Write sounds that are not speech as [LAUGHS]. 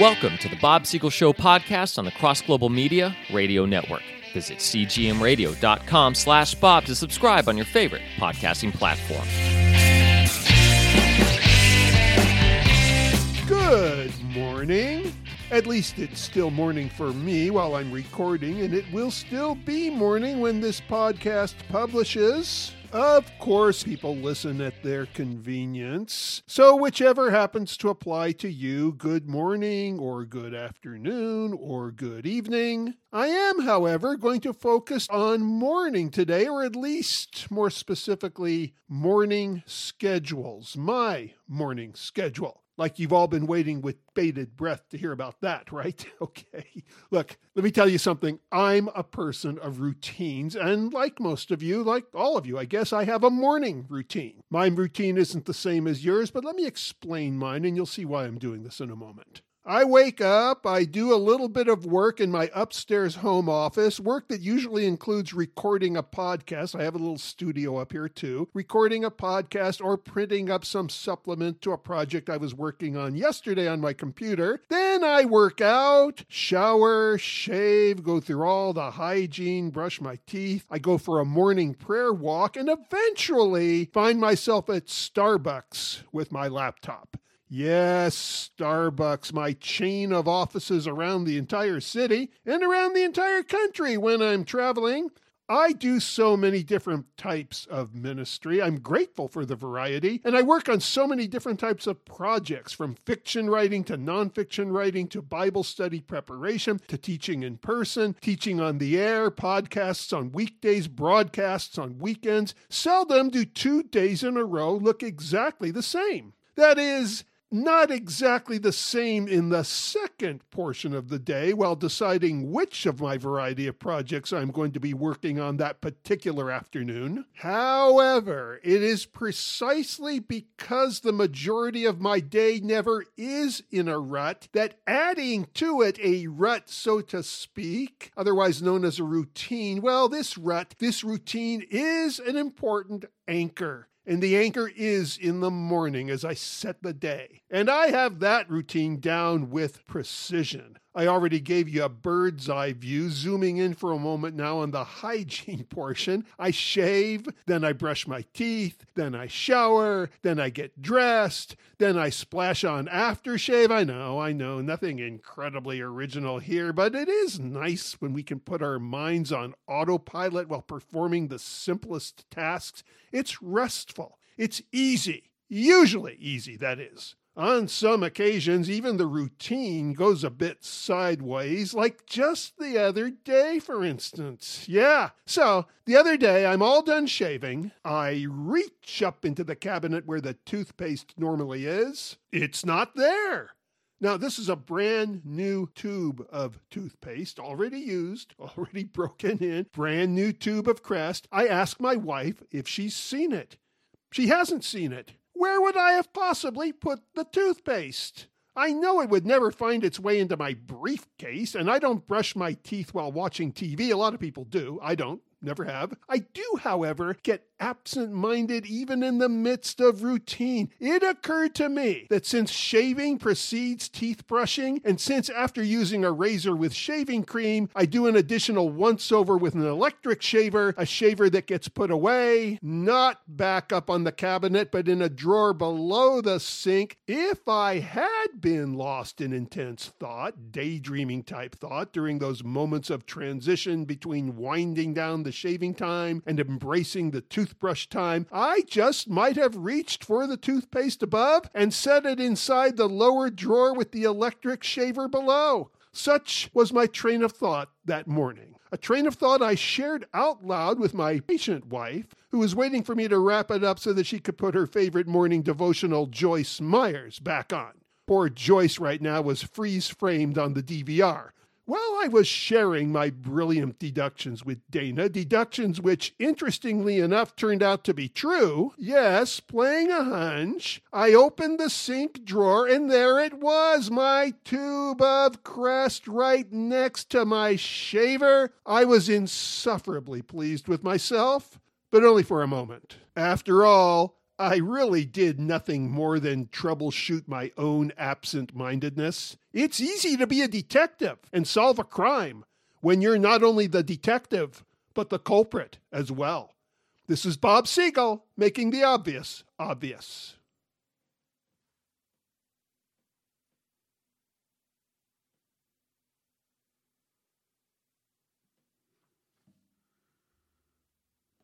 Welcome to the Bob Siegel Show podcast on the Cross Global Media Radio Network. Visit cgmradio.com slash Bob to subscribe on your favorite podcasting platform. Good morning. At least it's still morning for me while I'm recording, and it will still be morning when this podcast publishes. Of course, people listen at their convenience. So, whichever happens to apply to you, good morning, or good afternoon, or good evening. I am, however, going to focus on morning today, or at least more specifically, morning schedules. My morning schedule like you've all been waiting with bated breath to hear about that, [LAUGHS] right? [LAUGHS] Okay. Look, let me tell you something. I'm a person of routines, and like most of you, like all of you, I guess, I have a morning routine. My routine isn't the same as yours, but let me explain mine, and you'll see why I'm doing this in a moment. I wake up, I do a little bit of work in my upstairs home office, work that usually includes recording a podcast. I have a little studio up here too, recording a podcast or printing up some supplement to a project I was working on yesterday on my computer. Then I work out, shower, shave, go through all the hygiene, brush my teeth. I go for a morning prayer walk and eventually find myself at Starbucks with my laptop. Yes, Starbucks, my chain of offices around the entire city and around the entire country when I'm traveling. I do so many different types of ministry. I'm grateful for the variety, and I work on so many different types of projects from fiction writing to nonfiction writing to Bible study preparation to teaching in person, teaching on the air, podcasts on weekdays, broadcasts on weekends. Seldom do two days in a row look exactly the same. That is, not exactly the same in the second portion of the day while deciding which of my variety of projects I'm going to be working on that particular afternoon. However, it is precisely because the majority of my day never is in a rut that adding to it a rut, so to speak, otherwise known as a routine, well, this rut, this routine is an important anchor and the anchor is in the morning as I set the day. And I have that routine down with precision. I already gave you a bird's eye view, zooming in for a moment now on the [LAUGHS] hygiene portion. I shave, then I brush my teeth, then I shower, then I get dressed, then I splash on aftershave. I know, I know, nothing incredibly original here, but it is nice when we can put our minds on autopilot while performing the simplest tasks. It's restful, it's easy, usually easy, that is. On some occasions, even the routine goes a bit sideways, like just the other day, for instance. Yeah. So, the other day, I'm all done shaving. I reach up into the cabinet where the toothpaste normally is. It's not there. Now, this is a brand new tube of toothpaste, already used, [LAUGHS] already broken in, brand new tube of Crest. I ask my wife if she's seen it. She hasn't seen it. Where would I have possibly put the toothpaste? I know it would never find its way into my briefcase, and I don't brush my teeth while watching TV. A lot of people do. I don't never have. I do, however, get absent minded even in the midst of routine. It occurred to me that since shaving precedes teeth brushing, and since after using a razor with shaving cream, I do an additional once over with an electric shaver, a shaver that gets put away, not back up on the cabinet, but in a drawer below the sink. If I had been lost in intense thought, daydreaming type thought, during those moments of transition between winding down the shaving time and embracing the toothbrush time, I just might have reached for the toothpaste above and set it inside the lower drawer with the electric shaver below. Such was my train of thought that morning. A train of thought I shared out loud with my patient wife, who was waiting for me to wrap it up so that she could put her favorite morning devotional, Joyce Meyers, back on. Poor Joyce right now was freeze framed on the DVR. While I was sharing my brilliant deductions with Dana, deductions which, interestingly enough, turned out to be true, yes, playing a hunch, I opened the sink drawer and there it was, my tube of Crest right next to my shaver. I was insufferably pleased with myself, but only for a moment. After all, I really did nothing more than troubleshoot my own absent mindedness. It's easy to be a detective and solve a crime when you're not only the detective, but the culprit as well. This is Bob Siegel making the obvious obvious.